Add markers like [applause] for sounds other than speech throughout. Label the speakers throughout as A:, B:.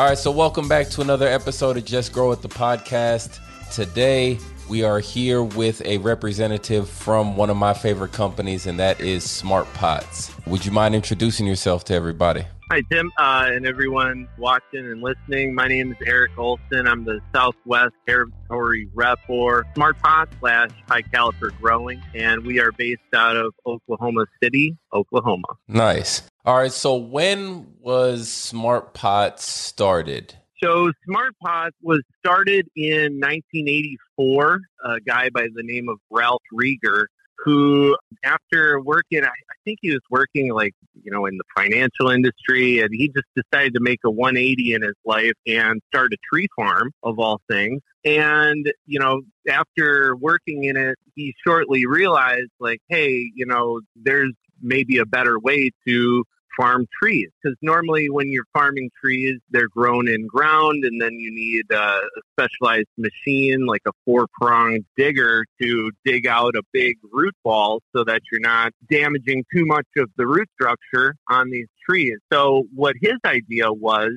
A: All right, so welcome back to another episode of Just Grow It the podcast. Today, we are here with a representative from one of my favorite companies, and that is Smart Pots. Would you mind introducing yourself to everybody?
B: Hi, Tim, uh, and everyone watching and listening. My name is Eric Olson. I'm the Southwest Territory Rep for Smart Pot slash High Caliper Growing, and we are based out of Oklahoma City, Oklahoma.
A: Nice. All right, so when was Smart Pots started?
B: So Smart Pots was started in 1984. A guy by the name of Ralph Rieger who, after working, I, think he was working like, you know, in the financial industry, and he just decided to make a 180 in his life and start a tree farm of all things. And, you know, after working in it, he shortly realized, like, hey, you know, there's maybe a better way to farm trees because normally when you're farming trees, they're grown in ground and then you need a specialized machine like a four pronged digger to dig out a big root ball so that you're not damaging too much of the root structure on these trees. So what his idea was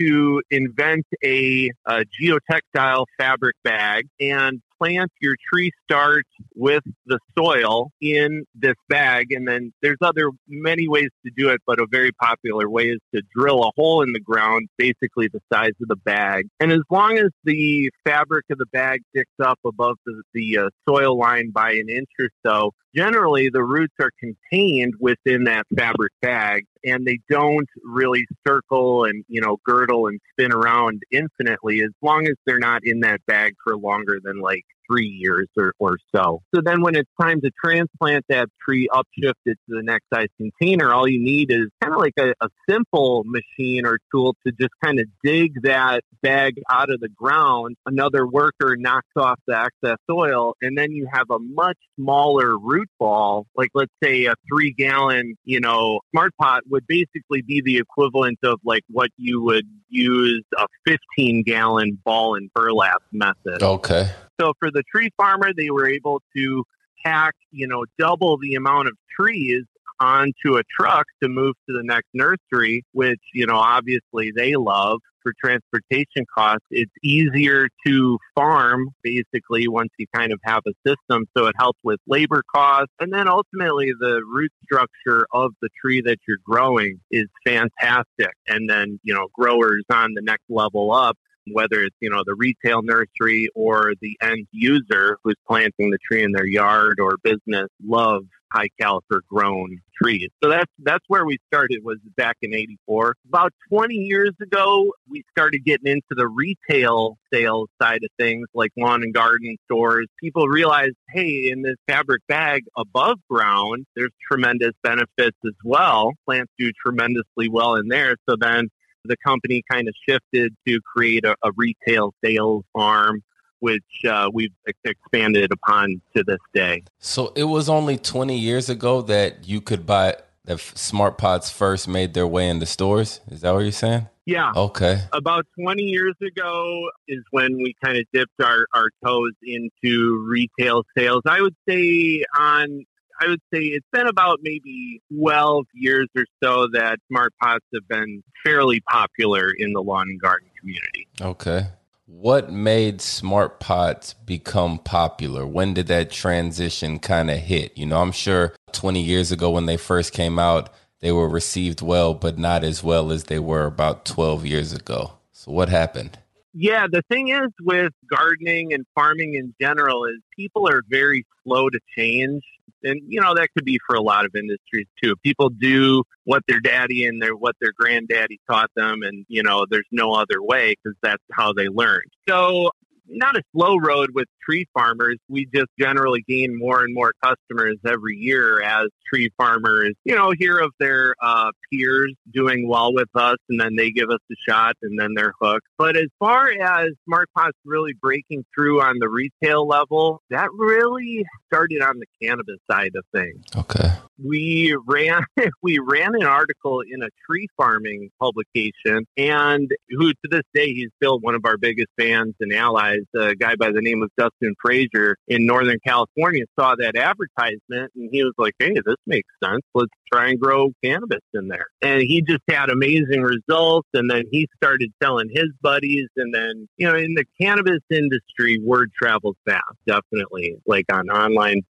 B: to invent a, a geotextile fabric bag and plant your tree start with the soil in this bag. And then there's other many ways to do it, but a very popular way is to drill a hole in the ground, basically the size of the bag. And as long as the fabric of the bag sticks up above the, the uh, soil line by an inch or so, generally the roots are contained within that fabric bag and they don't really circle and you know girdle and spin around infinitely as long as they're not in that bag for longer than like three years or, or so. So then when it's time to transplant that tree, upshift it to the next size container, all you need is kind of like a, a simple machine or tool to just kind of dig that bag out of the ground. Another worker knocks off the excess soil and then you have a much smaller root ball, like let's say a three gallon, you know, smart pot would basically be the equivalent of like what you would use a 15 gallon ball and burlap method.
A: Okay.
B: So for the tree farmer, they were able to pack, you know, double the amount of trees onto a truck to move to the next nursery, which, you know, obviously they love for transportation costs. It's easier to farm basically once you kind of have a system. So it helps with labor costs. And then ultimately the root structure of the tree that you're growing is fantastic. And then, you know, growers on the next level up whether it's, you know, the retail nursery or the end user who's planting the tree in their yard or business love high caliper grown trees. So that's that's where we started was back in 84. About 20 years ago, we started getting into the retail sales side of things like lawn and garden stores. People realized, hey, in this fabric bag above ground, there's tremendous benefits as well. Plants do tremendously well in there. So then the company kind of shifted to create a, a retail sales arm which uh, we've expanded upon to this day.
A: So it was only 20 years ago that you could buy that Smart Pots first made their way into stores. Is that what you're saying?
B: Yeah.
A: Okay.
B: About 20 years ago is when we kind of dipped our, our toes into retail sales. I would say on I would say it's been about maybe 12 years or so that smart pots have been fairly popular in the lawn and garden community.
A: Okay. What made smart pots become popular? When did that transition kind of hit? You know, I'm sure 20 years ago when they first came out, they were received well, but not as well as they were about 12 years ago. So, what happened?
B: Yeah, the thing is with gardening and farming in general is people are very slow to change and you know that could be for a lot of industries too. People do what their daddy and their what their granddaddy taught them, and you know there's no other way because that's how they learned. So not a slow road with tree farmers. We just generally gain more and more customers every year as tree farmers, you know, hear of their uh, peers doing well with us and then they give us a shot and then they're hooked. But as far as Smart Pots really breaking through on the retail level, that really started on the cannabis side of things.
A: Okay
B: we ran [laughs] we ran an article in a tree farming publication and who to this day he's still one of our biggest fans and allies guys, uh, a guy by the name of Dustin Frazier in Northern California, saw that advertisement and he was like, "Hey, this makes sense. Let's try and grow cannabis in there." And he just had amazing results. And then he started telling his buddies. And then you know, in the cannabis industry, word travels fast. Definitely, like on online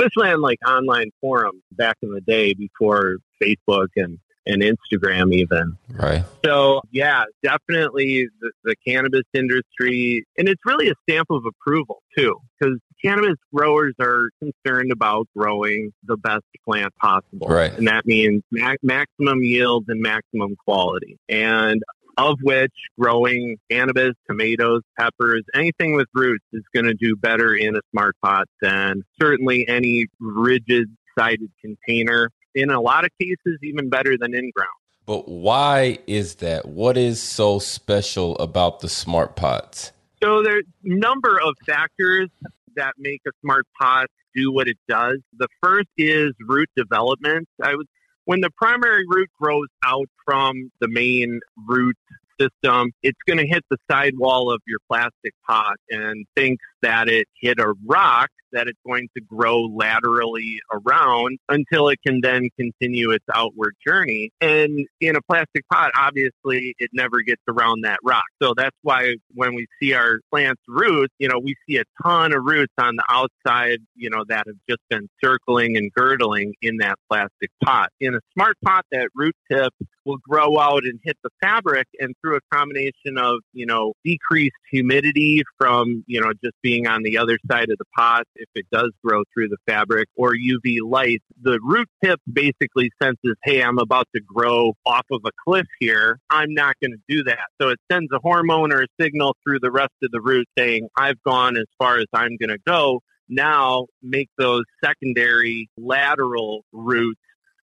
B: especially on like online forums back in the day before Facebook and and Instagram even.
A: Right.
B: So yeah, definitely the, the, cannabis industry, and it's really a stamp of approval too, because cannabis growers are concerned about growing the best plant possible,
A: right?
B: And that means ma- maximum yield and maximum quality. And of which growing cannabis, tomatoes, peppers, anything with roots is going to do better in a smart pot than certainly any rigid sided container. In a lot of cases, even better than in ground.
A: But why is that? What is so special about the smart pots?
B: So there's a number of factors that make a smart pot do what it does. The first is root development. I would when the primary root grows out from the main root system, it's going to hit the sidewall of your plastic pot and thinks that it hit a rock that it's going to grow laterally around until it can then continue its outward journey. And in a plastic pot, obviously, it never gets around that rock. So that's why when we see our plant's roots, you know, we see a ton of roots on the outside, you know, that have just been circling and girdling in that plastic pot. In a smart pot, that root tip will grow out and hit the fabric and through a combination of, you know, decreased humidity from, you know, just being on the other side of the pot if it does grow through the fabric or UV light, the root tip basically senses, hey, I'm about to grow off of a cliff here. I'm not going to do that. So it sends a hormone or a signal through the rest of the root saying, I've gone as far as I'm going to go. Now make those secondary lateral roots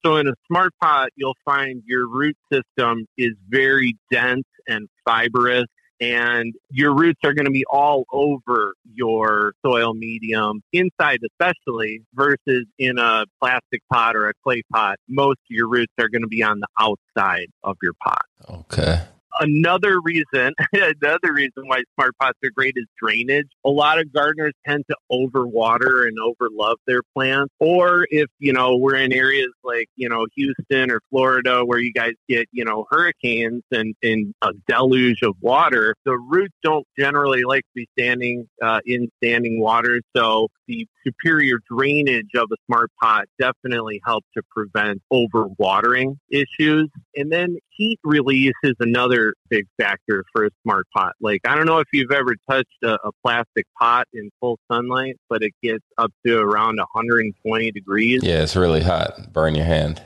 B: so in a smart pot, you'll find your root system is very dense and fibrous and your roots are going to be all over your soil medium, inside especially, versus in a plastic pot or a clay pot. Most of your roots are going to be on the outside of your pot.
A: Okay
B: another reason, [laughs] another reason why smart pots are great is drainage. A lot of gardeners tend to overwater and overlove their plants. Or if, you know, we're in areas like, you know, Houston or Florida where you guys get, you know, hurricanes and, and a deluge of water, the roots don't generally like to be standing uh, in standing water. So the superior drainage of a smart pot definitely helps to prevent overwatering issues. And then heat release is another big factor for a smart pot. Like, I don't know if you've ever touched a, a plastic pot in full sunlight, but it gets up to around 120 degrees.
A: Yeah, it's really hot. Burn your hand.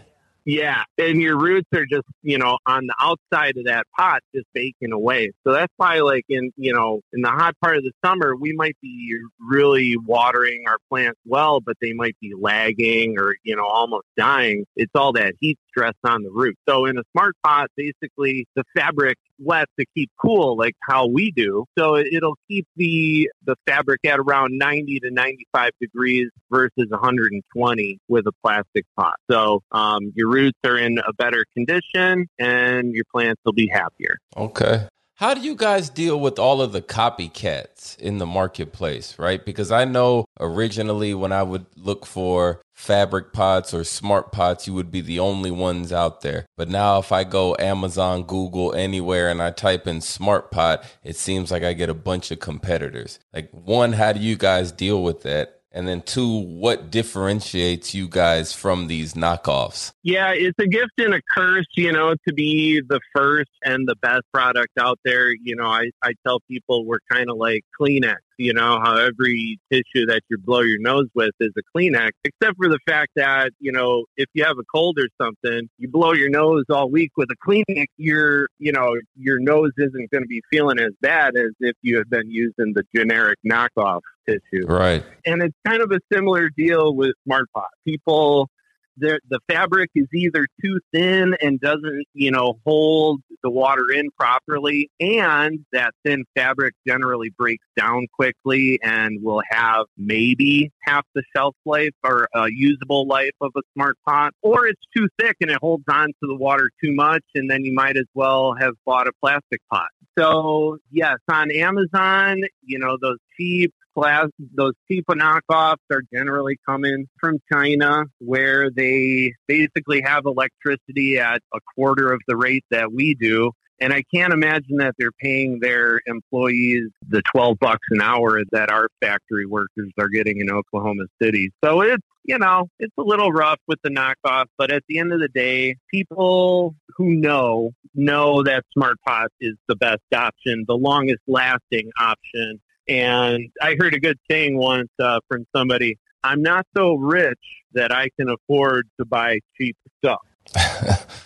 B: Yeah, and your roots are just, you know, on the outside of that pot just baking away. So that's why like in, you know, in the hot part of the summer, we might be really watering our plants well, but they might be lagging or, you know, almost dying. It's all that heat stress on the root. So in a smart pot, basically the fabric wet to keep cool like how we do. So it'll keep the the fabric at around 90 to 95 degrees versus 120 with a plastic pot. So um, your roots are in a better condition and your plants will be happier.
A: Okay. How do you guys deal with all of the copycats in the marketplace, right? Because I know originally when I would look for fabric pots or smart pots, you would be the only ones out there. But now if I go Amazon, Google, anywhere and I type in smart pot, it seems like I get a bunch of competitors. Like one, how do you guys deal with that? And then two, what differentiates you guys from these knockoffs?
B: Yeah, it's a gift and a curse, you know, to be the first and the best product out there. You know, I, I tell people we're kind of like Kleenex you know, how every tissue that you blow your nose with is a Kleenex, except for the fact that, you know, if you have a cold or something, you blow your nose all week with a Kleenex, your, you know, your nose isn't going to be feeling as bad as if you had been using the generic knockoff tissue.
A: Right.
B: And it's kind of a similar deal with SmartPot. People the fabric is either too thin and doesn't, you know, hold the water in properly, and that thin fabric generally breaks down quickly and will have maybe half the shelf life or a usable life of a smart pot, or it's too thick and it holds on to the water too much, and then you might as well have bought a plastic pot. So yes, on Amazon, you know those those cheap knockoffs are generally coming from China, where they basically have electricity at a quarter of the rate that we do. And I can't imagine that they're paying their employees the 12 bucks an hour that our factory workers are getting in Oklahoma City. So it's, you know, it's a little rough with the knockoff, but at the end of the day, people who know know that Smart Pot is the best option, the longest lasting option. And I heard a good saying once uh, from somebody, I'm not so rich that I can afford to buy cheap stuff. [laughs]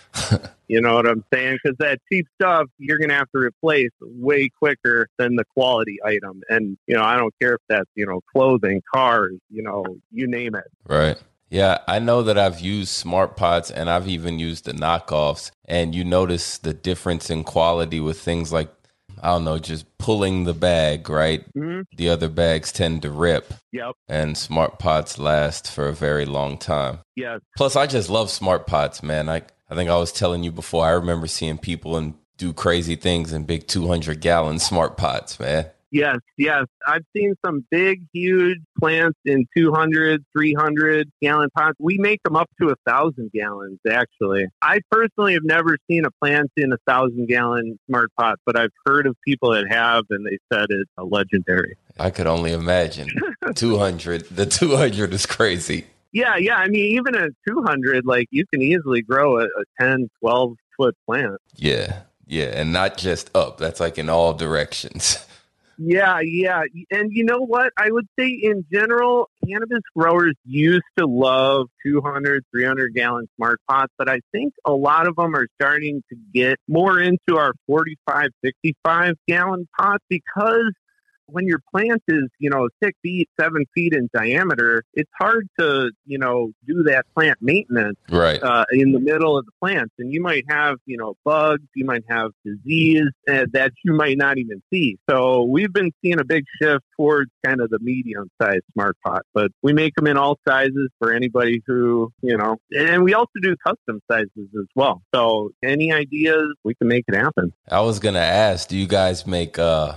B: You know what I'm saying? Because that cheap stuff you're going to have to replace way quicker than the quality item. And, you know, I don't care if that's, you know, clothing, cars, you know, you name it.
A: Right. Yeah, I know that I've used smart pots and I've even used the knockoffs. And you notice the difference in quality with things like, I don't know, just pulling the bag, right?
B: Mm-hmm.
A: The other bags tend to rip.
B: Yep.
A: And smart pots last for a very long time.
B: Yes.
A: Plus, I just love smart pots, man. I, I think I was telling you before, I remember seeing people and do crazy things in big 200 gallon smart pots, man.
B: Yes, yes. I've seen some big, huge plants in 200, 300 gallon pots. We make them up to a thousand gallons, actually. I personally have never seen a plant in a thousand gallon smart pot, but I've heard of people that have, and they said it's a legendary.
A: I could only imagine. [laughs] 200, the 200 is crazy.
B: Yeah, yeah. I mean, even at 200, like you can easily grow a, a 10, 12 foot plant.
A: Yeah, yeah. And not just up, that's like in all directions. [laughs]
B: Yeah, yeah. And you know what? I would say in general, cannabis growers used to love 200, 300 gallon smart pots, but I think a lot of them are starting to get more into our 45, 65 gallon pots because when your plant is, you know, six feet, seven feet in diameter, it's hard to, you know, do that plant maintenance
A: right
B: uh, in the middle of the plants. And you might have, you know, bugs, you might have disease uh, that you might not even see. So we've been seeing a big shift towards kind of the medium sized smart pot, but we make them in all sizes for anybody who, you know, and we also do custom sizes as well. So any ideas, we can make it happen.
A: I was going to ask, do you guys make, uh,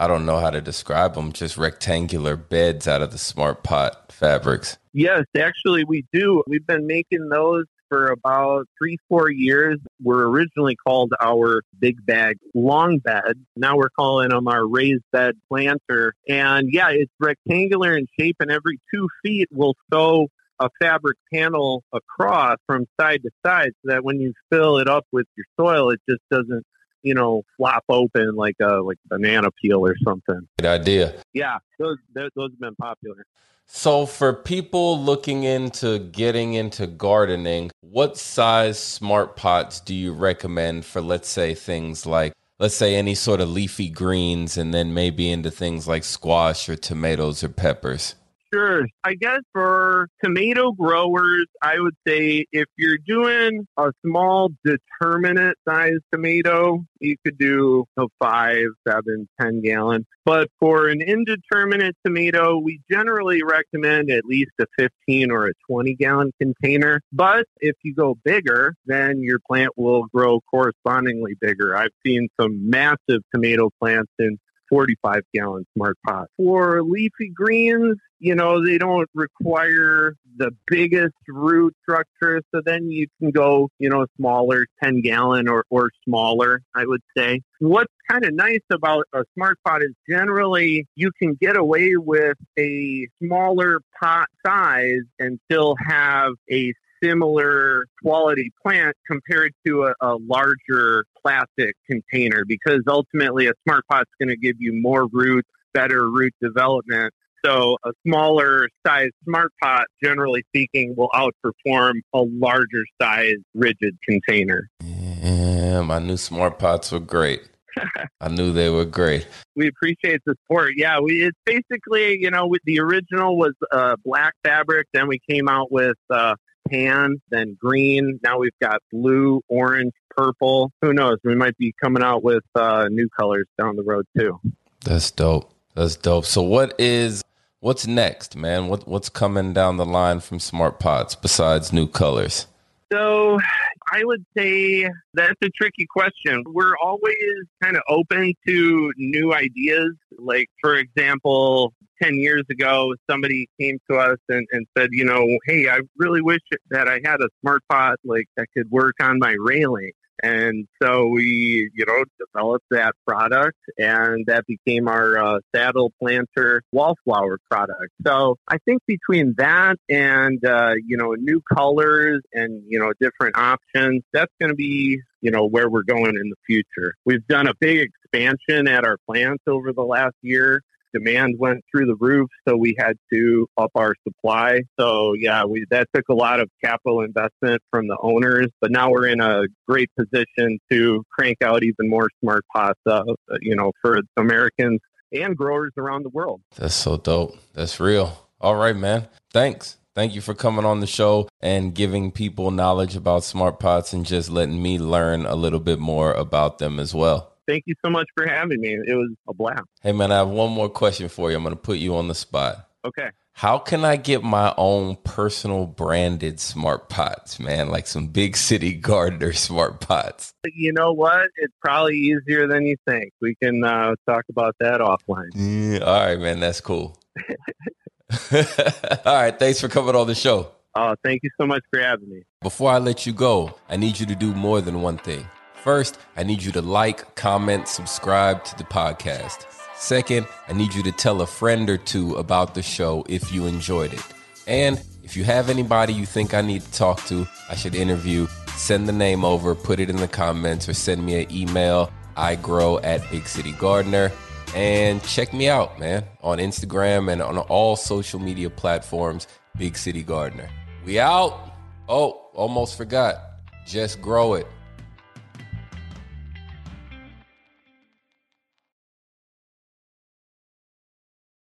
A: I don't know how to describe them, just rectangular beds out of the smart pot fabrics.
B: Yes, actually, we do. We've been making those for about three, four years. We were originally called our big bag long bed. Now we're calling them our raised bed planter. And yeah, it's rectangular in shape, and every two feet we'll sew a fabric panel across from side to side so that when you fill it up with your soil, it just doesn't you know, flop open like a like banana peel or something.
A: Good idea.
B: Yeah, those those have been popular.
A: So, for people looking into getting into gardening, what size smart pots do you recommend for, let's say, things like, let's say, any sort of leafy greens, and then maybe into things like squash or tomatoes or peppers?
B: Sure. I guess for tomato growers, I would say if you're doing a small determinate size tomato, you could do a five, seven, ten gallon. But for an indeterminate tomato, we generally recommend at least a 15 or a 20 gallon container. But if you go bigger, then your plant will grow correspondingly bigger. I've seen some massive tomato plants in 45 gallon smart pot. For leafy greens, you know, they don't require the biggest root structure. So then you can go, you know, smaller, 10 gallon or, or smaller, I would say. What's kind of nice about a smart pot is generally you can get away with a smaller pot size and still have a similar quality plant compared to a, a larger plastic container because ultimately a smart pot's going to give you more roots, better root development. So a smaller size smart pot, generally speaking, will outperform a larger size rigid container.
A: Yeah, my new smart pots were great. [laughs] I knew they were great.
B: We appreciate the support. Yeah, we it's basically you know with the original was uh, black fabric. Then we came out with uh, tan, then green. Now we've got blue, orange, purple. Who knows? We might be coming out with uh, new colors down the road too.
A: That's dope. That's dope. So what is what's next, man? What what's coming down the line from Smart Pots besides new colors?
B: So I would say that's a tricky question. We're always kind of open to new ideas. Like, for example, 10 years ago, somebody came to us and, and said, you know, hey, I really wish that I had a smart pot like that could work on my railing. And so we, you know, developed that product and that became our uh, saddle planter wallflower product. So I think between that and, uh, you know, new colors and, you know, different options, that's going to be, you know, where we're going in the future. We've done a big expansion at our plants over the last year demand went through the roof, so we had to up our supply. So yeah, we that took a lot of capital investment from the owners, but now we're in a great position to crank out even more smart pots, uh, you know, for Americans and growers around the world.
A: That's so dope. That's real. All right, man. Thanks. Thank you for coming on the show and giving people knowledge about smart pots and just letting me learn a little bit more about them as well
B: thank you so much for having me. It was a blast.
A: Hey, man, I have one more question for you. I'm going to put you on the spot.
B: Okay.
A: How can I get my own personal branded smart pots, man? Like some big city [laughs] gardener smart pots.
B: You know what? It's probably easier than you think. We can uh, talk about that offline.
A: Yeah, all right, man. That's cool. [laughs] all right. Thanks for coming on the show.
B: Oh, thank you so much for having me.
A: Before I let you go, I need you to do more than one thing. First, I need you to like, comment, subscribe to the podcast. Second, I need you to tell a friend or two about the show if you enjoyed it. And if you have anybody you think I need to talk to, I should interview, send the name over, put it in the comments, or send me an email. I grow at Big City Gardener. And check me out, man, on Instagram and on all social media platforms, Big City Gardener. We out. Oh, almost forgot. Just grow it.